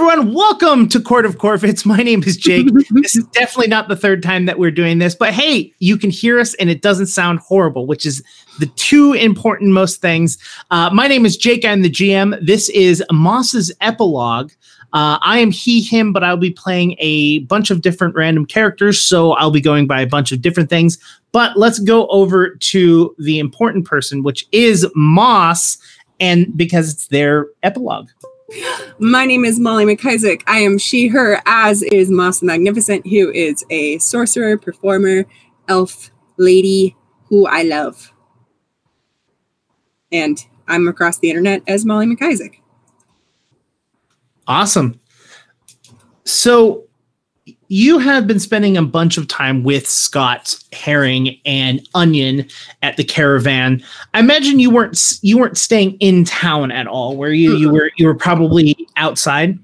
everyone. Welcome to Court of Corvids. My name is Jake. this is definitely not the third time that we're doing this, but hey, you can hear us and it doesn't sound horrible, which is the two important most things. Uh, my name is Jake. I'm the GM. This is Moss's epilogue. Uh, I am he, him, but I'll be playing a bunch of different random characters, so I'll be going by a bunch of different things. But let's go over to the important person, which is Moss, and because it's their epilogue. My name is Molly McIsaac. I am she, her, as is Moss the Magnificent, who is a sorcerer, performer, elf, lady who I love. And I'm across the internet as Molly McIsaac. Awesome. So you have been spending a bunch of time with Scott Herring and Onion at the caravan. I imagine you weren't you weren't staying in town at all, where you you were you were probably outside.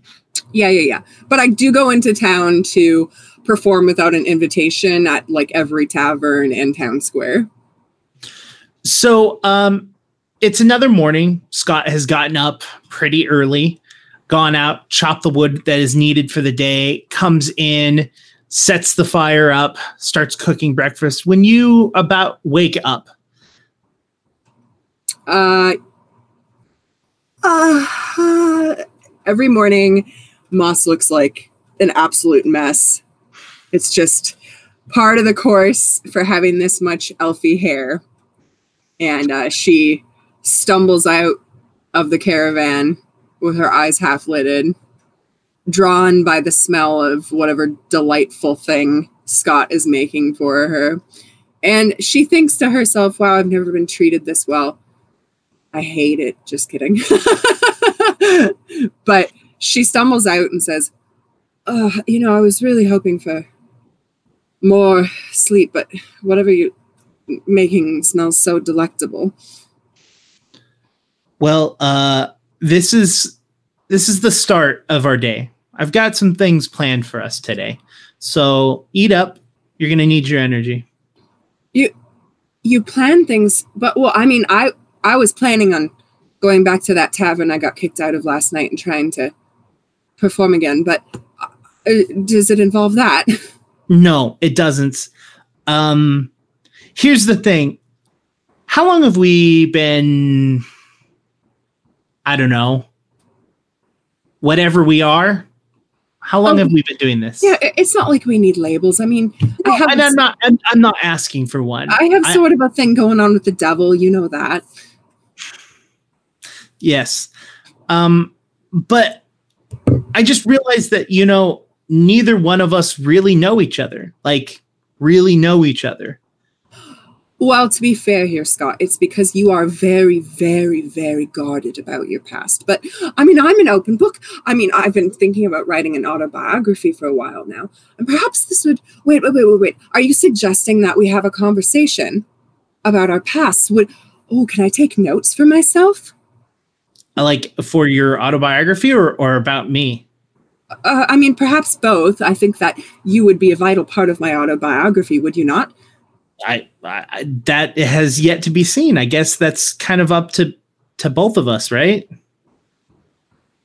Yeah, yeah, yeah. But I do go into town to perform without an invitation at like every tavern and town square. So, um it's another morning. Scott has gotten up pretty early gone out, chopped the wood that is needed for the day, comes in, sets the fire up, starts cooking breakfast. When you about wake up, uh, uh, every morning, Moss looks like an absolute mess. It's just part of the course for having this much elfy hair. And uh, she stumbles out of the caravan with her eyes half lidded, drawn by the smell of whatever delightful thing Scott is making for her. And she thinks to herself, wow, I've never been treated this well. I hate it. Just kidding. but she stumbles out and says, oh, you know, I was really hoping for more sleep, but whatever you making smells so delectable. Well, uh, this is this is the start of our day. I've got some things planned for us today. So eat up. You're gonna need your energy. You you plan things, but well, I mean, I I was planning on going back to that tavern I got kicked out of last night and trying to perform again. But uh, does it involve that? No, it doesn't. Um, here's the thing. How long have we been I don't know, whatever we are. How long um, have we been doing this? Yeah, it's not like we need labels. I mean, no, I I'm not. I'm, I'm, not asking for one. I have sort of a thing going on with the devil. You know that. Yes, um, but I just realized that you know neither one of us really know each other. Like, really know each other. Well, to be fair here, Scott, it's because you are very, very, very guarded about your past. But I mean, I'm an open book. I mean, I've been thinking about writing an autobiography for a while now. And perhaps this would wait, wait, wait, wait, wait. Are you suggesting that we have a conversation about our past? Would oh, can I take notes for myself? Like for your autobiography or, or about me? Uh, I mean, perhaps both. I think that you would be a vital part of my autobiography, would you not? I, I that has yet to be seen. I guess that's kind of up to to both of us, right?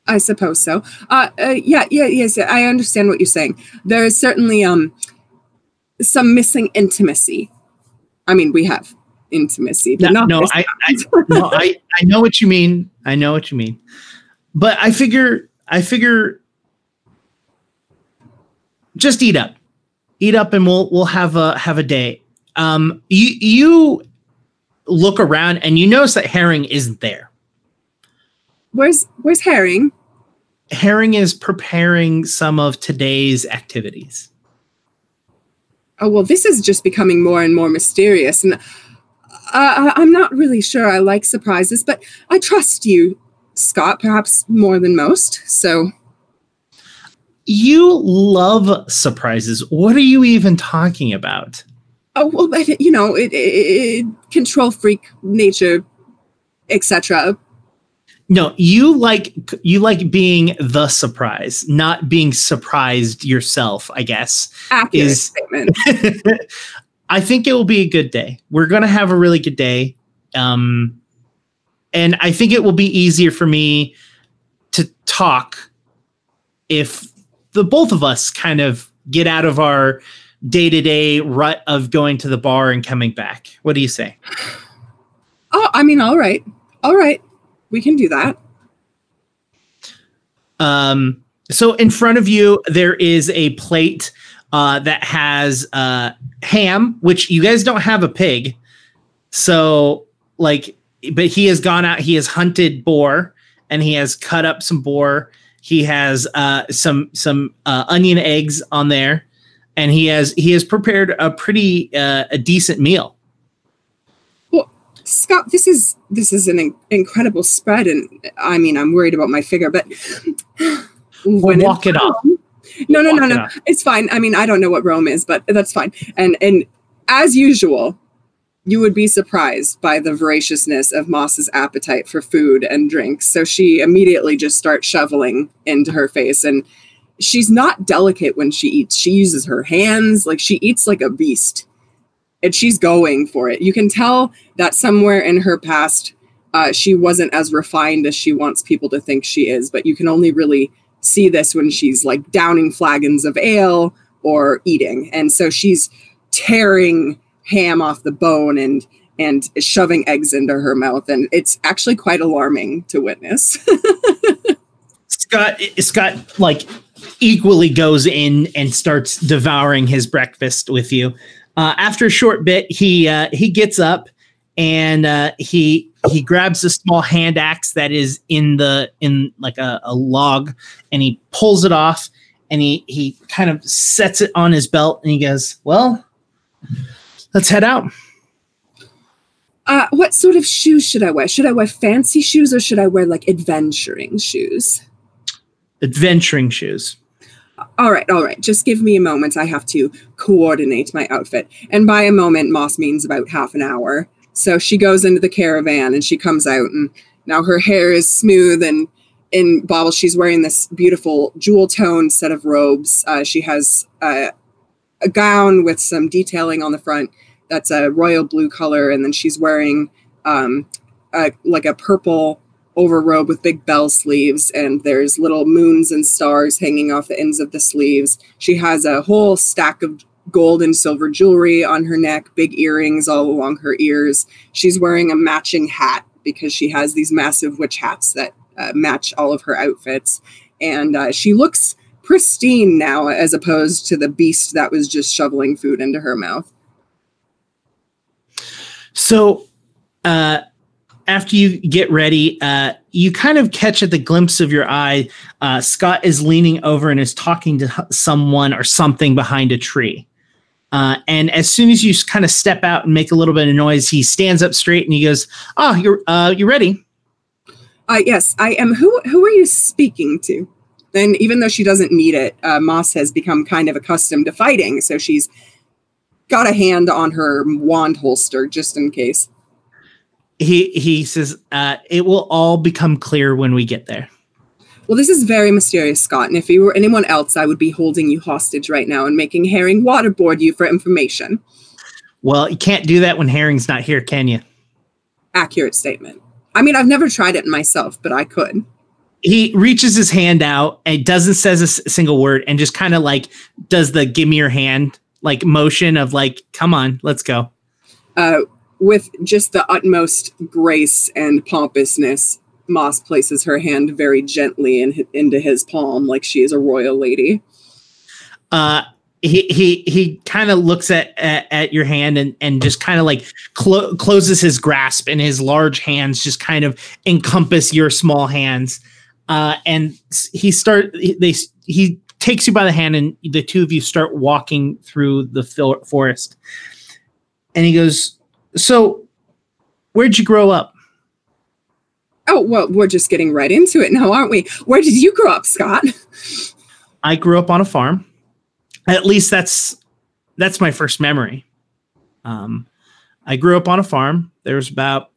I suppose so. Uh, uh, yeah, yeah, yes. I understand what you're saying. There is certainly um some missing intimacy. I mean, we have intimacy, but no, no, I, I, no, I, I know what you mean. I know what you mean. But I figure, I figure, just eat up, eat up, and we'll we'll have a have a day um, you you look around and you notice that Herring isn't there. Where's Where's Herring? Herring is preparing some of today's activities. Oh well, this is just becoming more and more mysterious, and uh, I'm not really sure I like surprises, but I trust you, Scott, perhaps more than most. So. You love surprises. What are you even talking about? Oh well but, you know it, it, it control freak nature etc no you like you like being the surprise not being surprised yourself i guess Accurate is statement. I think it will be a good day. We're gonna have a really good day um and i think it will be easier for me to talk if the both of us kind of get out of our day to day rut of going to the bar and coming back. What do you say? Oh, I mean, all right. All right. We can do that. Um, so in front of you, there is a plate uh, that has uh, ham, which you guys don't have a pig. So, like, but he has gone out, he has hunted boar and he has cut up some boar. He has uh, some some uh, onion eggs on there and he has he has prepared a pretty uh, a decent meal. Well, Scott, this is this is an in- incredible spread, and I mean, I'm worried about my figure, but we'll walk it off. No, no, no, no. It it's fine. I mean, I don't know what Rome is, but that's fine. And and as usual, you would be surprised by the voraciousness of Moss's appetite for food and drinks. So she immediately just starts shoveling into her face and she's not delicate when she eats. She uses her hands, like she eats like a beast. And she's going for it. You can tell that somewhere in her past, uh, she wasn't as refined as she wants people to think she is, but you can only really see this when she's like downing flagons of ale or eating. And so she's tearing ham off the bone and and shoving eggs into her mouth and it's actually quite alarming to witness. Scott Scott like equally goes in and starts devouring his breakfast with you. Uh, after a short bit, he uh, he gets up and uh, he he grabs a small hand axe that is in the in like a, a log, and he pulls it off, and he he kind of sets it on his belt, and he goes, "Well, let's head out." Uh, what sort of shoes should I wear? Should I wear fancy shoes or should I wear like adventuring shoes? Adventuring shoes all right, all right, just give me a moment. I have to coordinate my outfit. And by a moment, Moss means about half an hour. So she goes into the caravan and she comes out, and now her hair is smooth and in baubles. She's wearing this beautiful jewel toned set of robes. Uh, she has uh, a gown with some detailing on the front that's a royal blue color, and then she's wearing um, a, like a purple over robe with big bell sleeves and there's little moons and stars hanging off the ends of the sleeves. She has a whole stack of gold and silver jewelry on her neck, big earrings all along her ears. She's wearing a matching hat because she has these massive witch hats that uh, match all of her outfits. And uh, she looks pristine now as opposed to the beast that was just shoveling food into her mouth. So, uh, after you get ready, uh, you kind of catch at the glimpse of your eye. Uh, Scott is leaning over and is talking to someone or something behind a tree. Uh, and as soon as you kind of step out and make a little bit of noise, he stands up straight and he goes, "Oh, you're uh, you ready?" Uh, yes, I am. Who who are you speaking to? And even though she doesn't need it, uh, Moss has become kind of accustomed to fighting, so she's got a hand on her wand holster just in case he he says uh, it will all become clear when we get there. Well, this is very mysterious, Scott. And if you were anyone else, I would be holding you hostage right now and making Herring waterboard you for information. Well, you can't do that when Herring's not here, can you? Accurate statement. I mean, I've never tried it myself, but I could. He reaches his hand out and doesn't says a single word and just kind of like does the give me your hand like motion of like, come on, let's go. Uh, with just the utmost grace and pompousness, Moss places her hand very gently in, into his palm, like she is a royal lady. Uh, he he he kind of looks at, at, at your hand and and just kind of like clo- closes his grasp, and his large hands just kind of encompass your small hands. Uh, and he start they he takes you by the hand, and the two of you start walking through the forest. And he goes, so, where'd you grow up? Oh, well, we're just getting right into it now, aren't we? Where did you grow up, Scott? I grew up on a farm. At least that's that's my first memory. Um, I grew up on a farm. There was about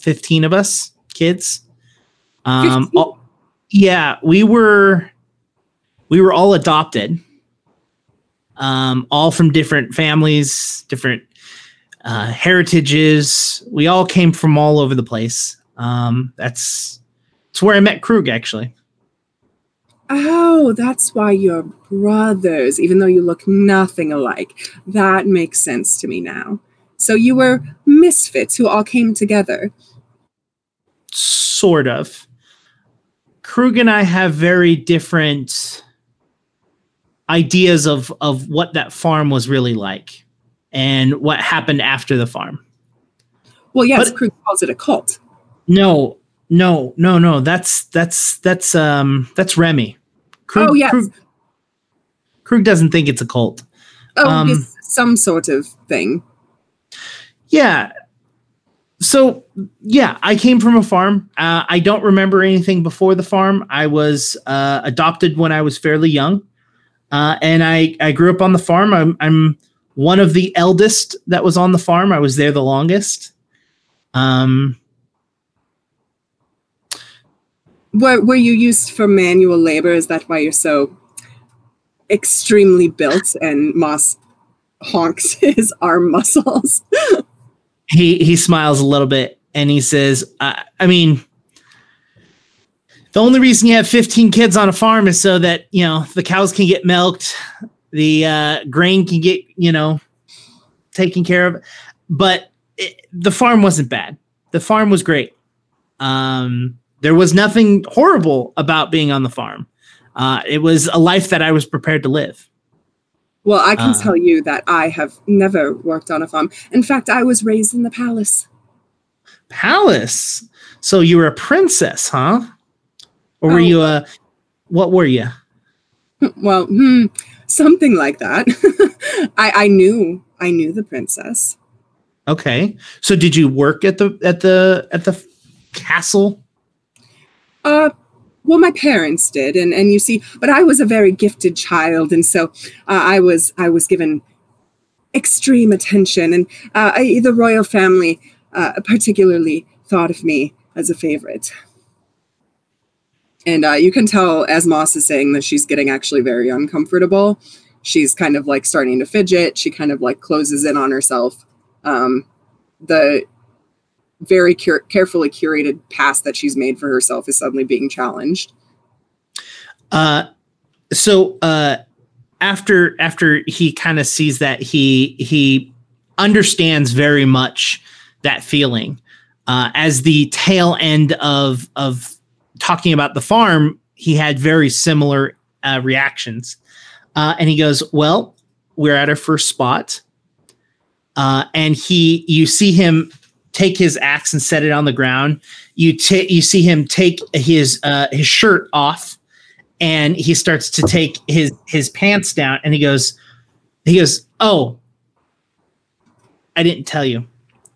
15 of us kids. Um, all, yeah, we were we were all adopted. Um, all from different families, different uh, heritages. We all came from all over the place. Um, that's that's where I met Krug actually. Oh, that's why you're brothers, even though you look nothing alike. That makes sense to me now. So you were misfits who all came together. Sort of. Krug and I have very different ideas of of what that farm was really like and what happened after the farm. Well, yes, but, Krug calls it a cult. No, no, no, no. That's that's that's um that's Remy. Krug, oh yes. Krug, Krug doesn't think it's a cult. Oh, um, it's some sort of thing. Yeah. So yeah, I came from a farm. Uh, I don't remember anything before the farm. I was uh, adopted when I was fairly young, uh, and I I grew up on the farm. I'm I'm one of the eldest that was on the farm. I was there the longest. Um, were, were you used for manual labor? Is that why you're so extremely built and Moss honks his arm muscles? he he smiles a little bit and he says, I, I mean, the only reason you have 15 kids on a farm is so that, you know, the cows can get milked, the uh, grain can get, you know, taken care of. But it, the farm wasn't bad. The farm was great. Um, there was nothing horrible about being on the farm. Uh, it was a life that I was prepared to live. Well, I can uh, tell you that I have never worked on a farm. In fact, I was raised in the palace. Palace? So you were a princess, huh? Or were oh. you a what were you? Well, hmm, something like that. I, I knew I knew the princess. Okay. So did you work at the at the at the castle? Uh, well, my parents did, and and you see, but I was a very gifted child, and so uh, I was I was given extreme attention, and uh, I, the royal family uh, particularly thought of me as a favorite. And uh, you can tell as Moss is saying that she's getting actually very uncomfortable. She's kind of like starting to fidget. She kind of like closes in on herself. Um, the very cur- carefully curated past that she's made for herself is suddenly being challenged. Uh, so uh, after after he kind of sees that he he understands very much that feeling uh, as the tail end of of talking about the farm he had very similar uh, reactions uh, and he goes well we're at our first spot uh, and he you see him take his axe and set it on the ground. You take you see him take his uh, his shirt off, and he starts to take his his pants down, and he goes, he goes, oh, I didn't tell you.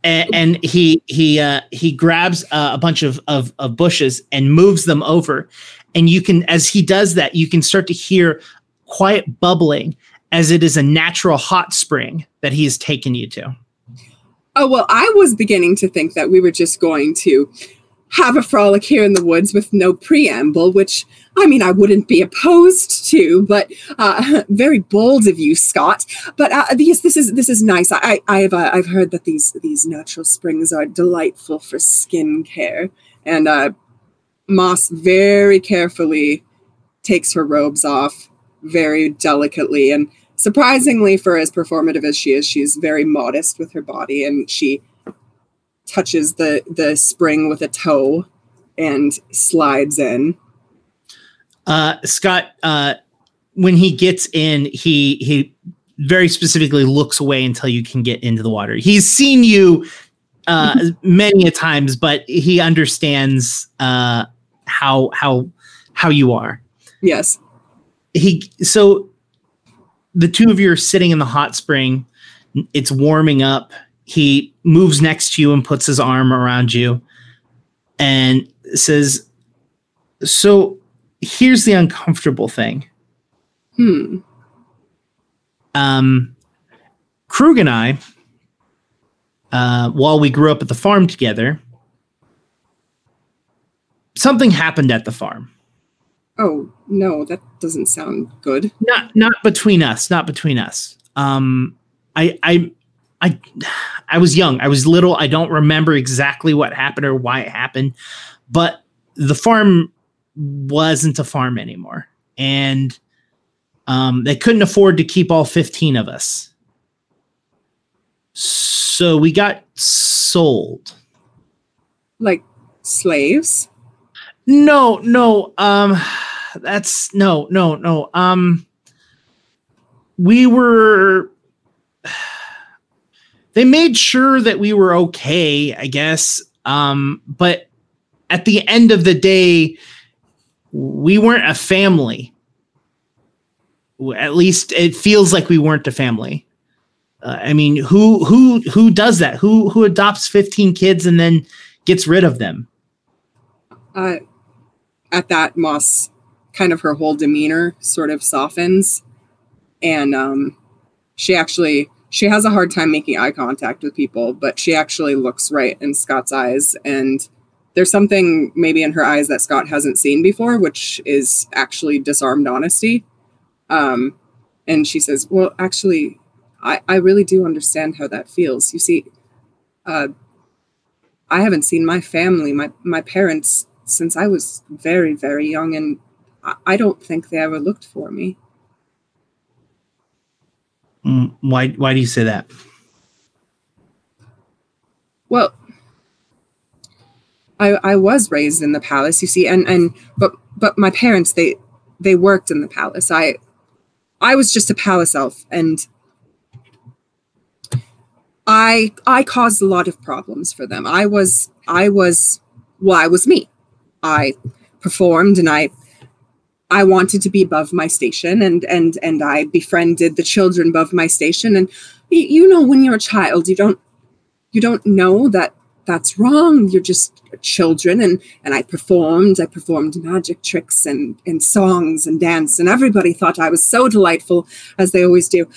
And, and he he uh, he grabs uh, a bunch of, of of bushes and moves them over, and you can as he does that, you can start to hear quiet bubbling as it is a natural hot spring that he has taken you to. Oh, well, I was beginning to think that we were just going to have a frolic here in the woods with no preamble, which I mean, I wouldn't be opposed to, but uh, very bold of you, Scott. But uh, yes, this is this is nice. I, I have uh, I've heard that these these natural springs are delightful for skin care, and uh, Moss very carefully takes her robes off very delicately and surprisingly for as performative as she is she's very modest with her body and she touches the the spring with a toe and slides in uh, scott uh, when he gets in he he very specifically looks away until you can get into the water he's seen you uh, many a times but he understands uh, how how how you are yes he so the two of you are sitting in the hot spring. It's warming up. He moves next to you and puts his arm around you and says, So here's the uncomfortable thing. Hmm. Um, Krug and I, uh, while we grew up at the farm together, something happened at the farm. Oh no, that doesn't sound good. Not not between us. Not between us. Um, I I I I was young. I was little. I don't remember exactly what happened or why it happened, but the farm wasn't a farm anymore, and um, they couldn't afford to keep all 15 of us. So we got sold. Like slaves? No, no. Um, that's no, no, no. Um, we were. They made sure that we were okay, I guess. Um, but at the end of the day, we weren't a family. At least it feels like we weren't a family. Uh, I mean, who who who does that? Who who adopts 15 kids and then gets rid of them? Uh, at that, Moss kind of her whole demeanor sort of softens, and um, she actually she has a hard time making eye contact with people, but she actually looks right in Scott's eyes and there's something maybe in her eyes that Scott hasn't seen before, which is actually disarmed honesty. Um, and she says, Well, actually, I, I really do understand how that feels. You see, uh, I haven't seen my family, my, my parents, since I was very, very young, and I, I don't think they ever looked for me. Mm, why, why do you say that? Well, I, I was raised in the palace, you see, and and but but my parents they they worked in the palace. I I was just a palace elf, and I I caused a lot of problems for them. I was I was well, I was me. I performed, and I I wanted to be above my station, and and and I befriended the children above my station. And you know, when you're a child, you don't you don't know that that's wrong. You're just children. And, and I performed, I performed magic tricks and, and songs and dance. And everybody thought I was so delightful, as they always do.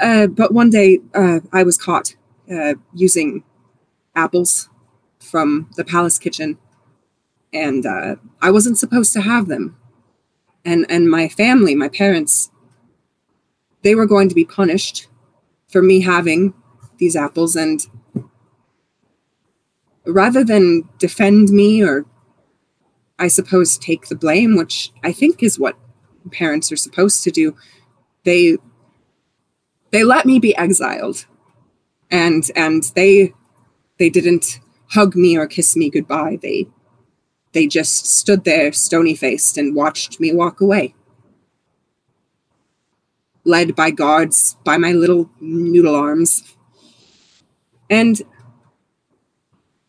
Uh, but one day uh, I was caught uh, using apples from the palace kitchen. And uh, I wasn't supposed to have them. And, and my family, my parents, they were going to be punished for me having these apples. And rather than defend me or I suppose take the blame, which I think is what parents are supposed to do, they they let me be exiled. And and they they didn't hug me or kiss me goodbye. They they just stood there stony faced and watched me walk away. Led by guards by my little noodle arms. And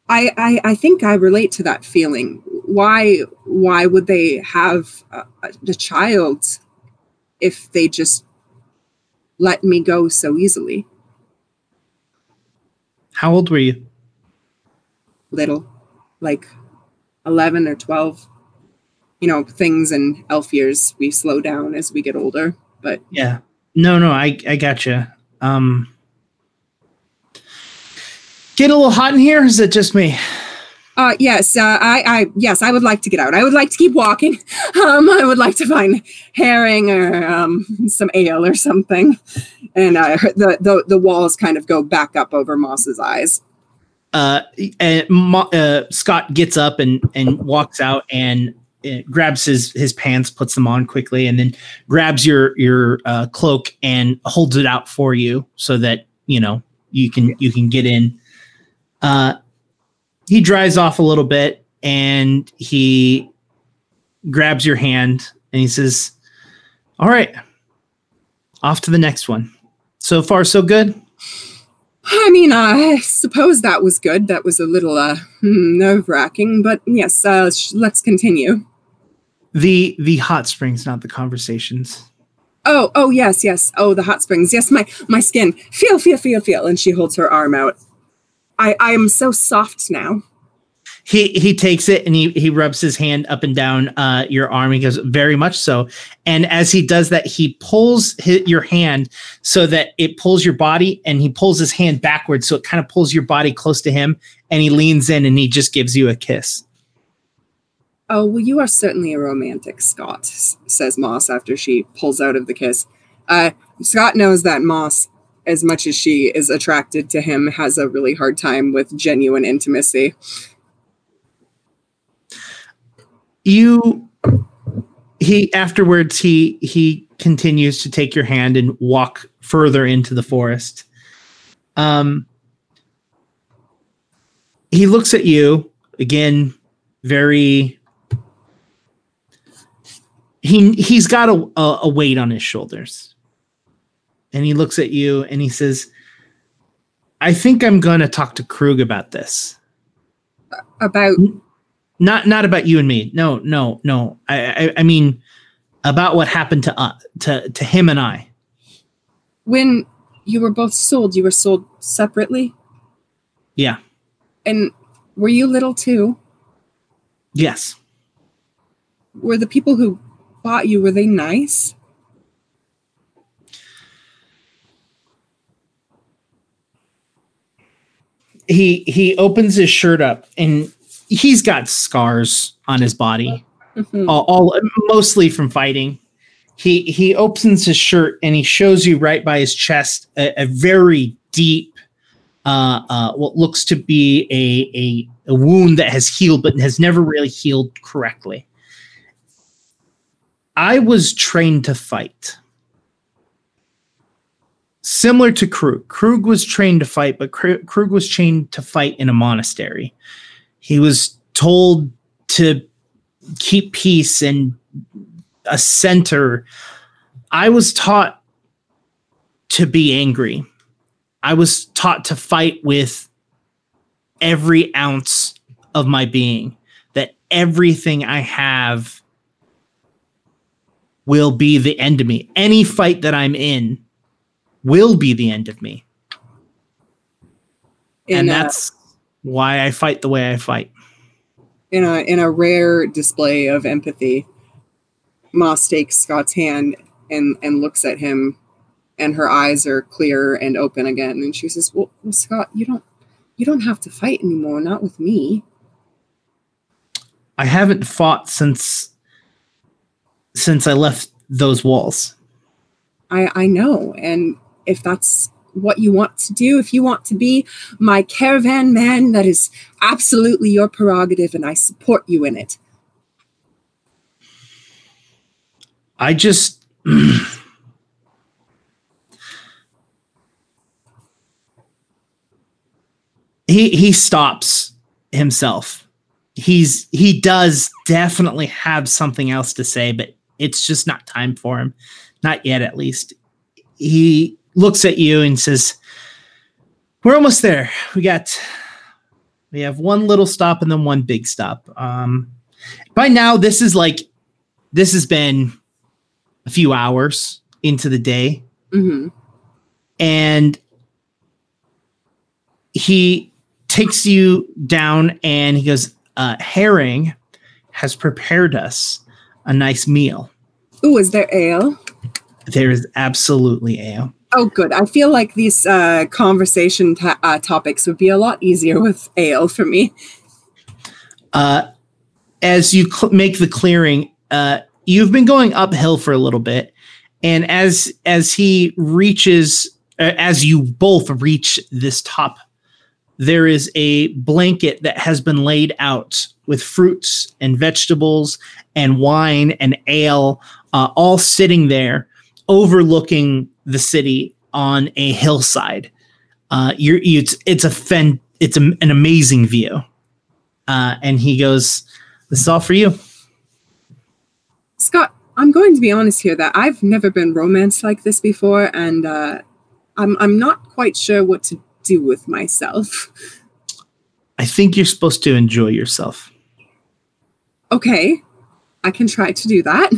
I, I, I think I relate to that feeling. Why why would they have a, a child if they just let me go so easily? How old were you? Little, like eleven or twelve. You know, things in elf years we slow down as we get older. But yeah, no, no, I I gotcha. Um, Get a little hot in here? is it just me? Uh, yes, uh, I, I, yes, I would like to get out. I would like to keep walking. Um, I would like to find herring or um, some ale or something. And uh, the, the the walls kind of go back up over Moss's eyes. Uh, and uh, Scott gets up and and walks out and uh, grabs his his pants, puts them on quickly, and then grabs your your uh, cloak and holds it out for you so that you know you can you can get in uh, he dries off a little bit and he grabs your hand and he says, All right, off to the next one. So far, so good. I mean, I suppose that was good. That was a little uh, hmm, nerve wracking, but yes, uh, let's continue. The the hot springs, not the conversations. Oh, oh yes, yes. Oh, the hot springs. Yes, my my skin. Feel, feel, feel, feel. And she holds her arm out. I I am so soft now. He he takes it and he he rubs his hand up and down uh, your arm. He goes very much so, and as he does that, he pulls his, your hand so that it pulls your body, and he pulls his hand backwards so it kind of pulls your body close to him, and he leans in and he just gives you a kiss. Oh well, you are certainly a romantic, Scott," says Moss after she pulls out of the kiss. Uh, Scott knows that Moss as much as she is attracted to him, has a really hard time with genuine intimacy. You, he afterwards he he continues to take your hand and walk further into the forest. Um, he looks at you again, very. He he's got a, a, a weight on his shoulders, and he looks at you and he says, "I think I'm going to talk to Krug about this." About not not about you and me. No, no, no. I I, I mean about what happened to uh, to to him and I. when you were both sold, you were sold separately, Yeah. and were you little too? Yes. Were the people who bought you were they nice? He he opens his shirt up and he's got scars on his body. Mhm. all, all mostly from fighting. He he opens his shirt and he shows you right by his chest a, a very deep, uh, uh, what looks to be a, a a wound that has healed but has never really healed correctly. I was trained to fight. Similar to Krug. Krug was trained to fight, but Krug was trained to fight in a monastery. He was told to keep peace and a center. I was taught to be angry. I was taught to fight with every ounce of my being, that everything I have will be the end of me. Any fight that I'm in will be the end of me. In and a- that's why I fight the way I fight. in a in a rare display of empathy, Moss takes Scott's hand and and looks at him, and her eyes are clear and open again, and she says, "Well, well Scott, you don't you don't have to fight anymore. Not with me." I haven't fought since since I left those walls. I I know, and if that's what you want to do, if you want to be my caravan man, that is absolutely your prerogative, and I support you in it. I just he he stops himself. He's he does definitely have something else to say, but it's just not time for him. Not yet at least. He looks at you and says, "We're almost there. We got we have one little stop and then one big stop. Um by now this is like this has been a few hours into the day hmm and he takes you down and he goes uh herring has prepared us a nice meal Ooh, is there ale? there is absolutely ale Oh, good. I feel like these uh, conversation uh, topics would be a lot easier with ale for me. uh as you cl- make the clearing uh you've been going uphill for a little bit and as as he reaches uh, as you both reach this top there is a blanket that has been laid out with fruits and vegetables and wine and ale uh, all sitting there overlooking the city on a hillside uh, you're, you, it's it's a fen, it's a, an amazing view uh, and he goes this is all for you Scott, I'm going to be honest here that I've never been romanced like this before, and uh, I'm I'm not quite sure what to do with myself. i think you're supposed to enjoy yourself Okay, I can try to do that.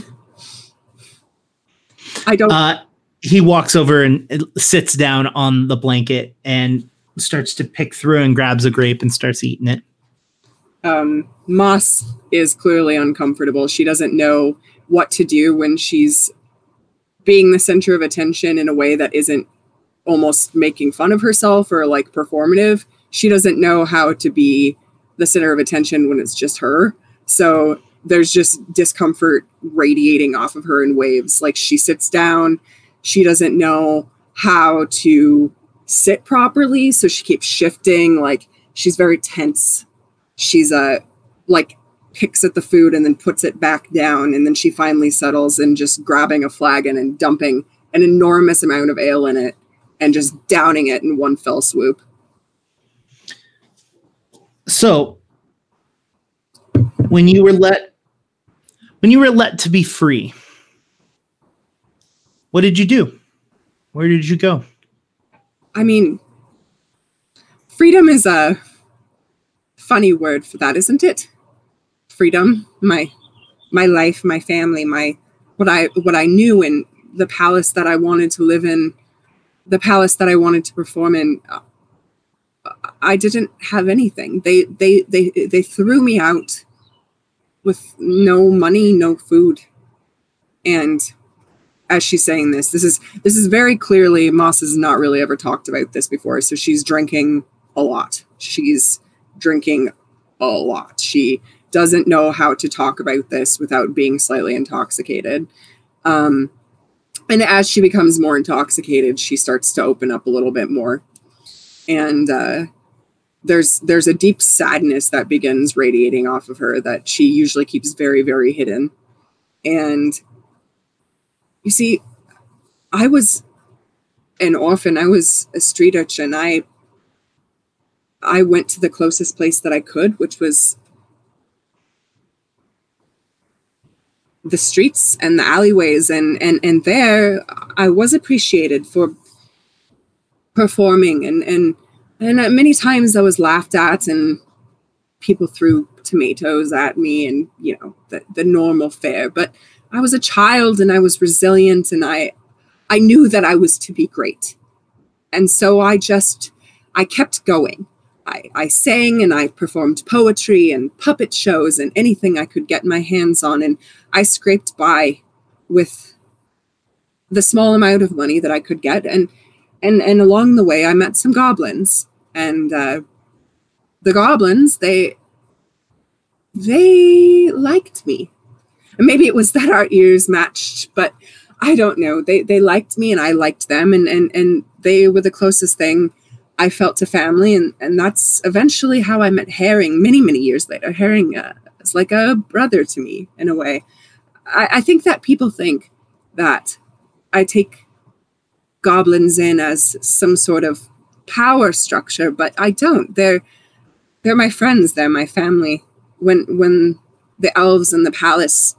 I don't. uh, he walks over and sits down on the blanket and starts to pick through and grabs a grape and starts eating it um, Moss is clearly uncomfortable. She doesn't know what to do when she's being the center of attention in a way that isn't almost making fun of herself or like performative. She doesn't know how to be the center of attention when it's just her. So there's just discomfort radiating off of her in waves. Like she sits down, she doesn't know how to sit properly. So she keeps shifting. Like she's very tense she's uh like picks at the food and then puts it back down. And then she finally settles in just grabbing a flagon and dumping an enormous amount of ale in it and just downing it in one fell swoop. So, when you were let when you were let to be free, what did you do? Where did you go? I mean, freedom is a funny word for that, isn't it? Freedom, my my life, my family, my what I what I knew and the palace that I wanted to live in, the palace that I wanted to perform in. I didn't have anything. They they they they threw me out with no money, no food. And as she's saying this, this is this is very clearly Moss has not really ever talked about this before. So she's drinking a lot. She's drinking a lot. She doesn't know how to talk about this without being slightly intoxicated. Um, and as she becomes more intoxicated, she starts to open up a little bit more. And uh, there's there's a deep sadness that begins radiating off of her that she usually keeps very very hidden. And you see, I was an orphan. I was a street urchin. I I went to the closest place that I could, which was the streets and the alleyways and and and there I was appreciated for performing and and and many times I was laughed at and people threw tomatoes at me and you know the, the normal fare but I was a child and I was resilient and I I knew that I was to be great and so I just I kept going I, I sang and I performed poetry and puppet shows and anything I could get my hands on. And I scraped by with the small amount of money that I could get. And and and along the way, I met some goblins, and uh, the goblins they they liked me. And maybe it was that our ears matched, but I don't know. They they liked me, and I liked them, and and and they were the closest thing I felt to family, and and that's eventually how I met Herring many many years later. Herring uh, is like a brother to me in a way. I, I think that people think that I take goblins in as some sort of power structure, but I don't. They're they're my friends. They're my family. When when the elves in the palace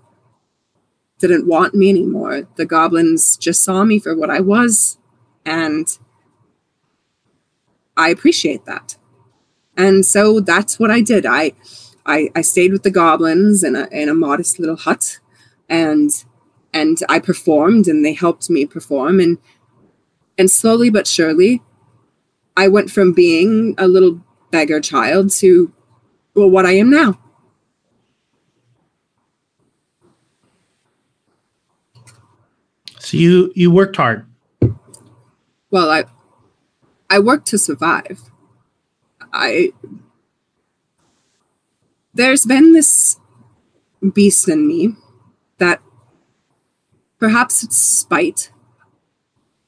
didn't want me anymore, the goblins just saw me for what I was, and I appreciate that. And so that's what I did. I I, I stayed with the goblins in a in a modest little hut and and I performed and they helped me perform and and slowly but surely I went from being a little beggar child to well what I am now. So you you worked hard. Well, I I worked to survive. I there's been this beast in me that perhaps it's spite.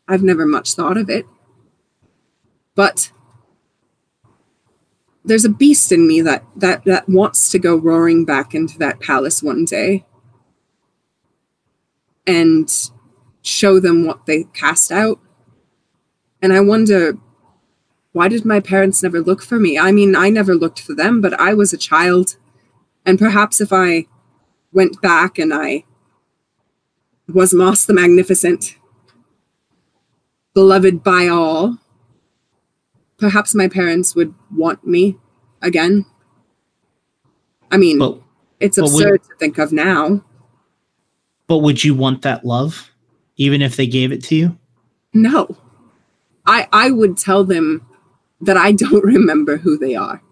I've never much thought of it. But there's a beast in me that that that wants to go roaring back into that palace one day and show them what they cast out. And I wonder why did my parents never look for me? I mean, I never looked for them, but I was a child. And perhaps if I went back and I was Moss the Magnificent, beloved by all, perhaps my parents would want me again. I mean, but, it's absurd would, to think of now. But would you want that love, even if they gave it to you? No. I, I would tell them that I don't remember who they are.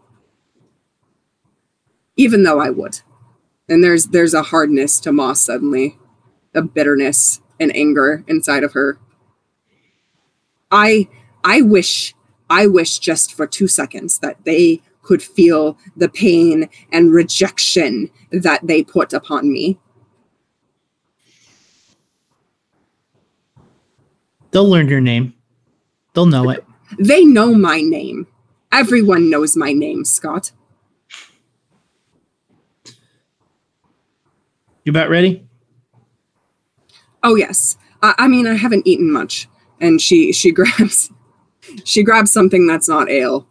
Even though I would. And there's there's a hardness to Moss suddenly, a bitterness and anger inside of her. I I wish I wish just for 2 seconds that they could feel the pain and rejection that they put upon me. They'll learn your name. They'll know it. They know my name. Everyone knows my name, Scott. You about ready? Oh yes. I, I mean, I haven't eaten much, and she she grabs she grabs something that's not ale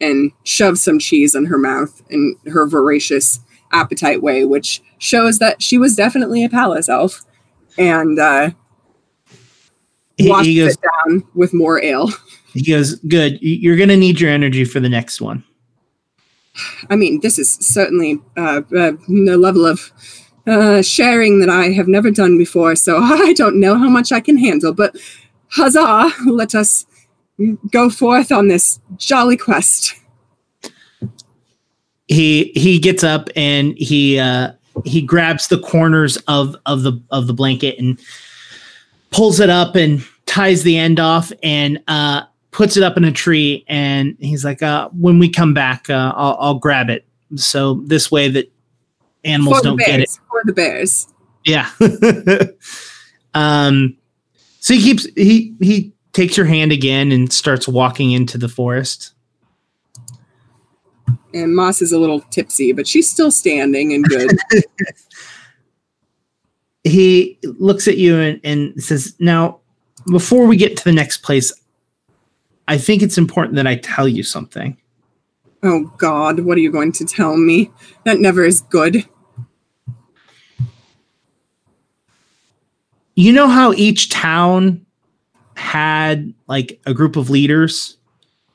and shoves some cheese in her mouth in her voracious appetite way, which shows that she was definitely a palace elf. And uh, He, he goes. it down with more ale. He goes. Good. You're gonna need your energy for the next one. I mean, this is certainly uh, uh, a level of uh, sharing that I have never done before, so I don't know how much I can handle. But huzzah! Let us go forth on this jolly quest. he he gets up and he uh he grabs the corners of of the of the blanket and pulls it up and ties the end off and uh puts it up in a tree and he's like uh when we come back uh I'll, I'll grab it so this way that animals for don't bears. get it For the bears. yeah um so he keeps he he takes your hand again and starts walking into the forest And Moss is a little tipsy, but she's still standing and good. he looks at you and, and says, Now, before we get to the next place, I think it's important that I tell you something. oh God, what are you going to tell me? That never is good. You know how each town had like a group of leaders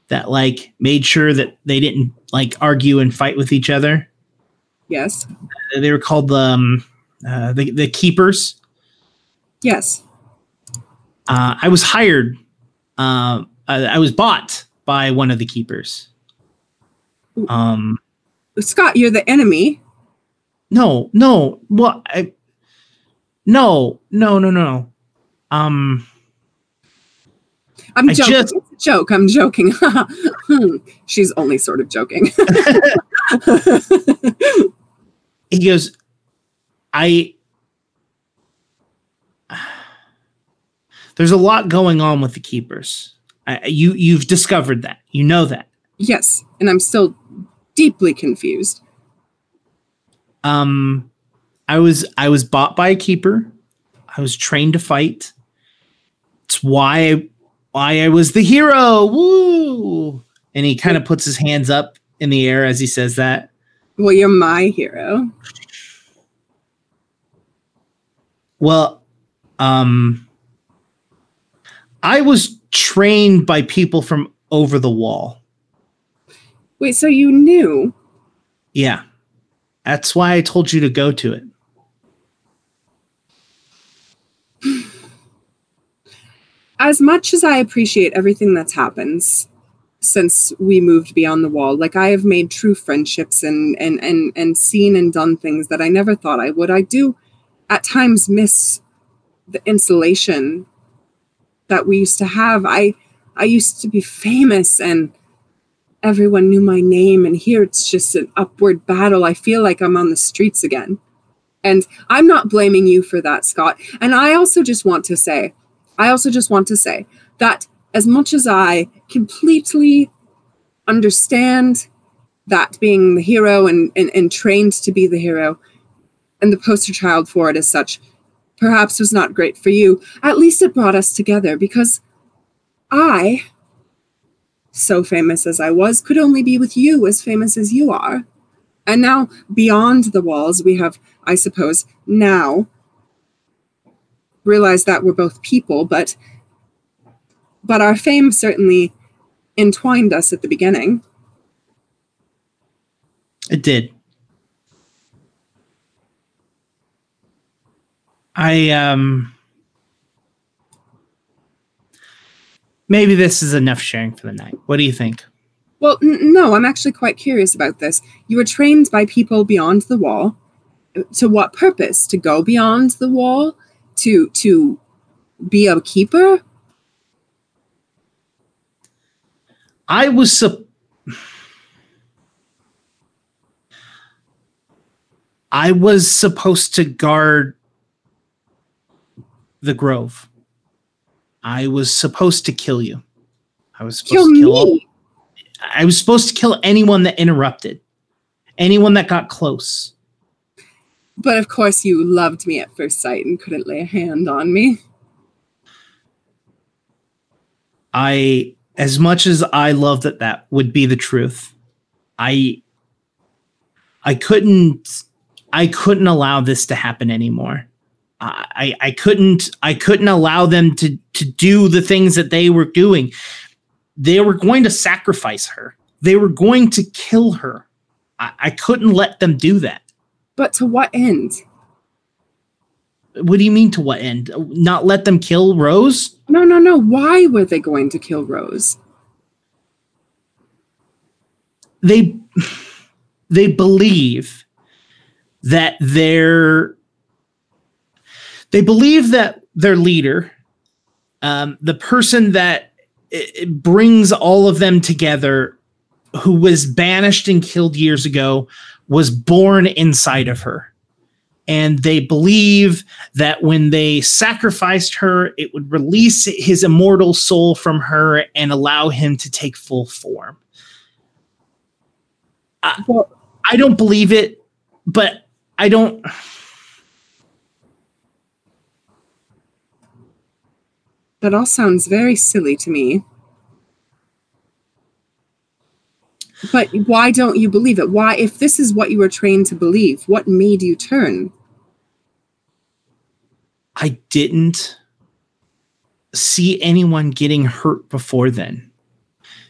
that like made sure that they didn't like argue and fight with each other? Yes. They were called the um, uh, the, the keepers. Yes. Uh, I was hired. Uh, I, I was bought by one of the keepers. Um, Scott, you're the enemy. No, no. Well, I, no, no, no, no. Um, I'm I joking. just- It's a joke. I'm joking. She's only sort of joking. he goes, I. There's a lot going on with the keepers. I, you you've discovered that. You know that. yes. And I'm still deeply confused. Um, I was I was bought by a keeper. I was trained to fight. It's why why I was the hero. Woo! And he kind of puts his hands up in the air as he says that. Well, you're my hero. Well, um, I was trained by people from over the wall. Wait, so you knew? Yeah, that's why I told you to go to it. As much as I appreciate everything that's happened since we moved beyond the wall, like I have made true friendships and and and and seen and done things that I never thought I would. I do at times miss the insulation that we used to have. I I used to be famous and everyone knew my name and here it's just an upward battle. I feel like I'm on the streets again. And I'm not blaming you for that, Scott. And I also just want to say, I also just want to say that as much as I completely understand that being the hero and, and, and trained to be the hero and the poster child for it as such perhaps was not great for you, at least it brought us together because I, so famous as I was, could only be with you as famous as you are. And now, beyond the walls, we have, I suppose, now realized that we're both people, but but our fame certainly entwined us at the beginning. It did. I um maybe this is enough sharing for the night. What do you think? Well, n- no, I'm actually quite curious about this. You were trained by people beyond the wall. To what purpose? To go beyond the wall? To to be a keeper? I was sup- I was supposed to guard the grove. I was supposed to kill you. I was supposed Kill to kill all-. I was supposed to kill anyone that interrupted, anyone that got close. But of course, you loved me at first sight and couldn't lay a hand on me. I, as much as I love that that would be the truth, I, I couldn't, I couldn't allow this to happen anymore. I, I couldn't, I couldn't allow them to to do the things that they were doing. They were going to sacrifice her. They were going to kill her. I, I couldn't let them do that. But to what end? What do you mean to what end? Not let them kill Rose? No, no, no. Why were they going to kill Rose? They they believe that their they believe that their leader, um, the person that brings all of them together, who was banished and killed years ago, was born inside of her. And they believe that when they sacrificed her, it would release his immortal soul from her and allow him to take full form. I, I don't believe it, but I don't. That all sounds very silly to me. But why don't you believe it? Why, if this is what you were trained to believe, what made you turn? I didn't see anyone getting hurt before then.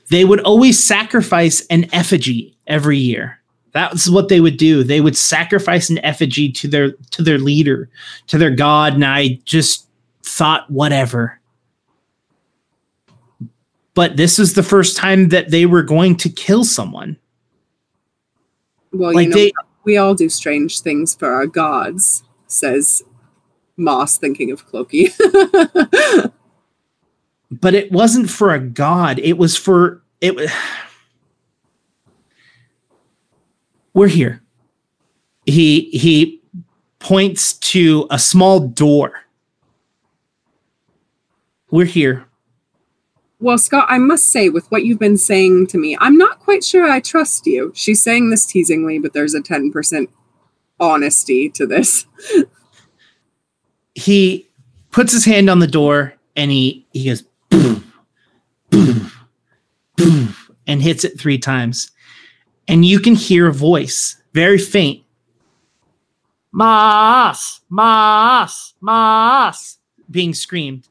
They would always sacrifice an effigy every year. That's what they would do. They would sacrifice an effigy to their to their leader, to their god, and I just thought whatever but this is the first time that they were going to kill someone. Well, like you know, they, we all do strange things for our gods, says Moss, thinking of Clokey. but it wasn't for a god. It was for it. We're here. He he points to a small door. We're here. Well, Scott, I must say, with what you've been saying to me, I'm not quite sure I trust you. She's saying this teasingly, but there's a 10% honesty to this. he puts his hand on the door and he, he goes, boom, boom, boom, and hits it three times. And you can hear a voice, very faint. Mas, Mas, Mas, being screamed.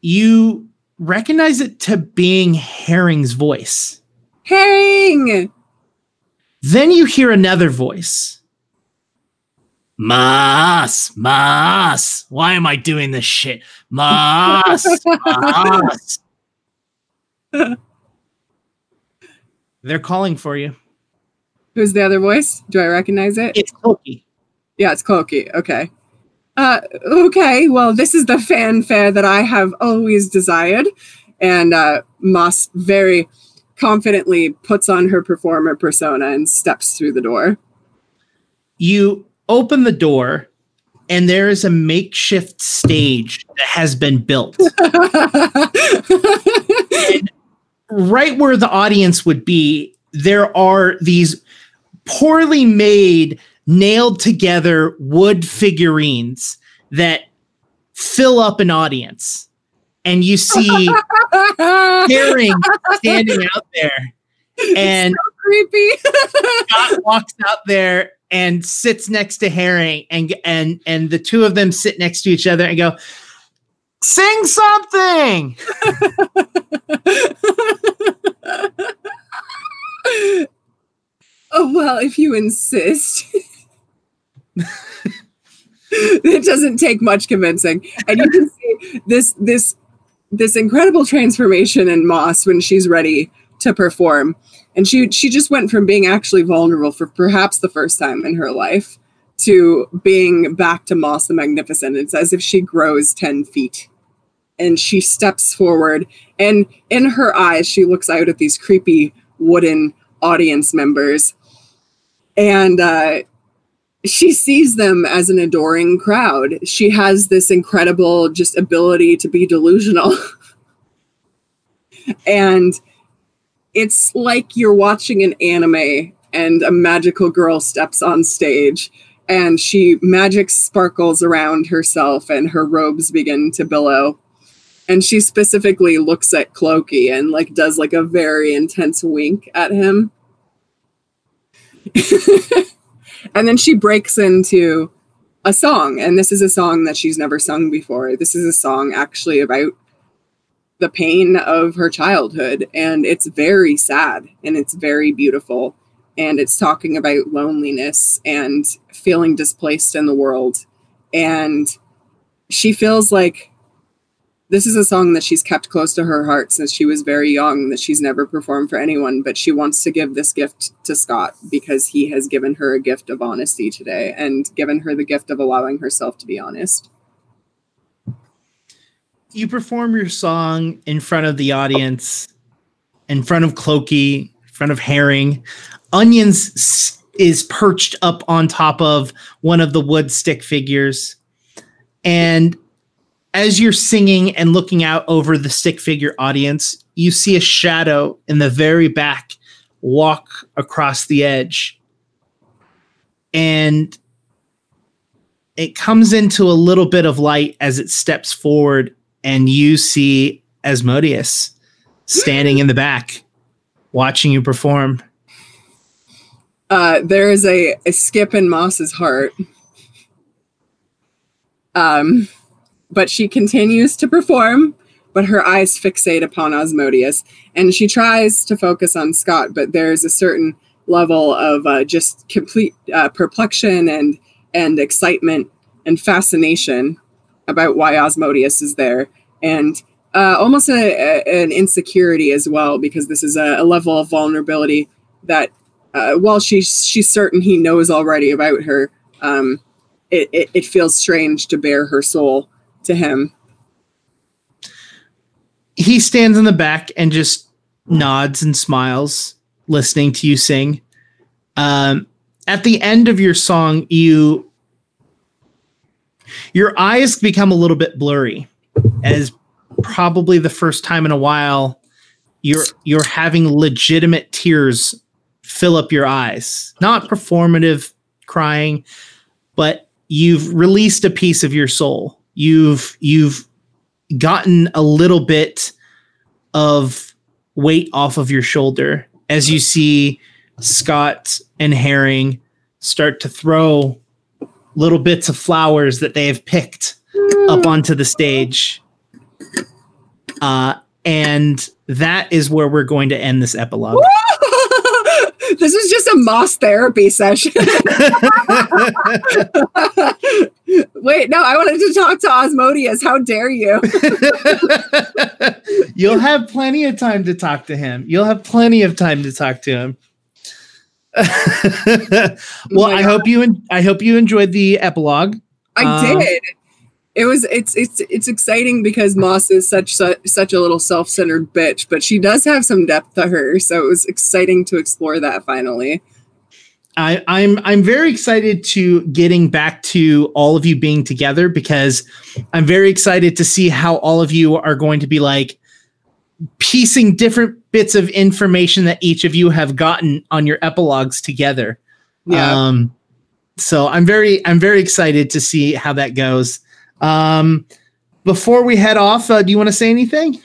You recognize it to being Herring's voice. Herring! Then you hear another voice. Mas, Mas, why am I doing this shit? Mas, Mas. They're calling for you. Who's the other voice? Do I recognize it? It's Clokey. Yeah, it's Clokey. Okay. Uh, okay, well, this is the fanfare that I have always desired. And uh, Moss very confidently puts on her performer persona and steps through the door. You open the door, and there is a makeshift stage that has been built. right where the audience would be, there are these poorly made nailed together wood figurines that fill up an audience. And you see Herring standing out there. And so creepy. Scott walks out there and sits next to Herring and and and the two of them sit next to each other and go, sing something. oh well, if you insist. it doesn't take much convincing. And you can see this this this incredible transformation in Moss when she's ready to perform. And she she just went from being actually vulnerable for perhaps the first time in her life to being back to Moss the Magnificent. It's as if she grows 10 feet. And she steps forward, and in her eyes, she looks out at these creepy wooden audience members. And uh, she sees them as an adoring crowd. She has this incredible just ability to be delusional. and it's like you're watching an anime and a magical girl steps on stage and she magic sparkles around herself and her robes begin to billow and she specifically looks at Clokey and like does like a very intense wink at him and then she breaks into a song and this is a song that she's never sung before this is a song actually about the pain of her childhood and it's very sad and it's very beautiful and it's talking about loneliness and feeling displaced in the world. And she feels like this is a song that she's kept close to her heart since she was very young, that she's never performed for anyone, but she wants to give this gift to Scott because he has given her a gift of honesty today and given her the gift of allowing herself to be honest. You perform your song in front of the audience, in front of Clokey, in front of Herring. Onions is perched up on top of one of the wood stick figures. And as you're singing and looking out over the stick figure audience, you see a shadow in the very back walk across the edge. And it comes into a little bit of light as it steps forward, and you see Asmodeus standing in the back watching you perform. Uh, there is a, a skip in Moss's heart. Um, but she continues to perform, but her eyes fixate upon Asmodeus. And she tries to focus on Scott, but there's a certain level of uh, just complete uh, perplexion and, and excitement and fascination about why Asmodeus is there. And uh, almost a, a, an insecurity as well, because this is a, a level of vulnerability that uh, while she's she's certain he knows already about her, um, it, it, it feels strange to bare her soul to him. He stands in the back and just nods and smiles, listening to you sing. Um, at the end of your song, you your eyes become a little bit blurry, as probably the first time in a while you're you're having legitimate tears fill up your eyes. Not performative crying, but you've released a piece of your soul. You've you've gotten a little bit of weight off of your shoulder as you see Scott and Herring start to throw little bits of flowers that they have picked up onto the stage. Uh, and that is where we're going to end this epilogue. This is just a moss therapy session. Wait, no, I wanted to talk to Asmodeus. How dare you? You'll have plenty of time to talk to him. You'll have plenty of time to talk to him. well, I hope you en- I hope you enjoyed the epilogue. I um, did it was it's it's it's exciting because Moss is such such, such a little self-centered bitch, but she does have some depth to her, so it was exciting to explore that finally. I, I'm I'm very excited to getting back to all of you being together because I'm very excited to see how all of you are going to be like piecing different bits of information that each of you have gotten on your epilogues together. Yeah. Um, so I'm very I'm very excited to see how that goes. Um, before we head off, uh, do you want to say anything?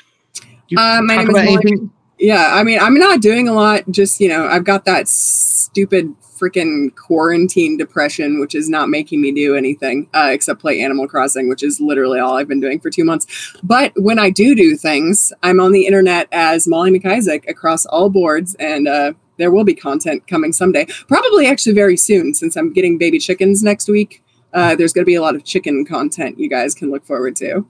Uh, my name is anything? Yeah, I mean, I'm not doing a lot. Just you know, I've got that stupid freaking quarantine depression, which is not making me do anything uh, except play Animal Crossing, which is literally all I've been doing for two months. But when I do do things, I'm on the internet as Molly McIsaac across all boards, and uh, there will be content coming someday. Probably actually very soon, since I'm getting baby chickens next week uh, there's going to be a lot of chicken content you guys can look forward to.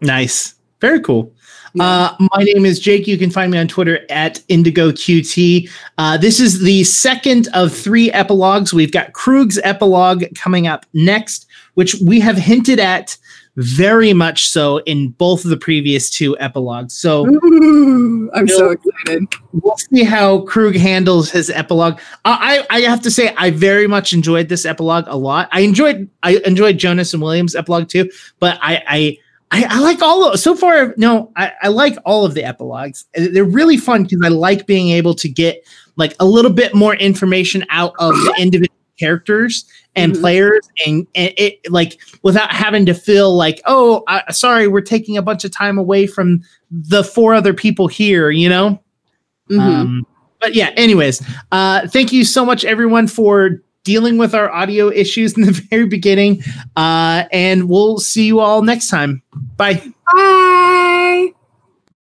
Nice. Very cool. Uh, my name is Jake. You can find me on Twitter at IndigoQT. Uh, this is the second of three epilogues. We've got Krug's epilogue coming up next, which we have hinted at very much so in both of the previous two epilogues. So Ooh, I'm so excited. We'll see how Krug handles his epilogue. I, I have to say I very much enjoyed this epilogue a lot. I enjoyed I enjoyed Jonas and Williams epilogue too, but I I I, I like all of so far. No, I, I like all of the epilogues. Uh, they're really fun because I like being able to get like a little bit more information out of the individual characters and Mhm. players and, and it like without having to feel like oh I, sorry we're taking a bunch of time away from the four other people here you know Mhm. um, but yeah anyways uh thank you so much everyone for dealing with our audio issues in the very beginning uh and we'll see you all next time bye Bye.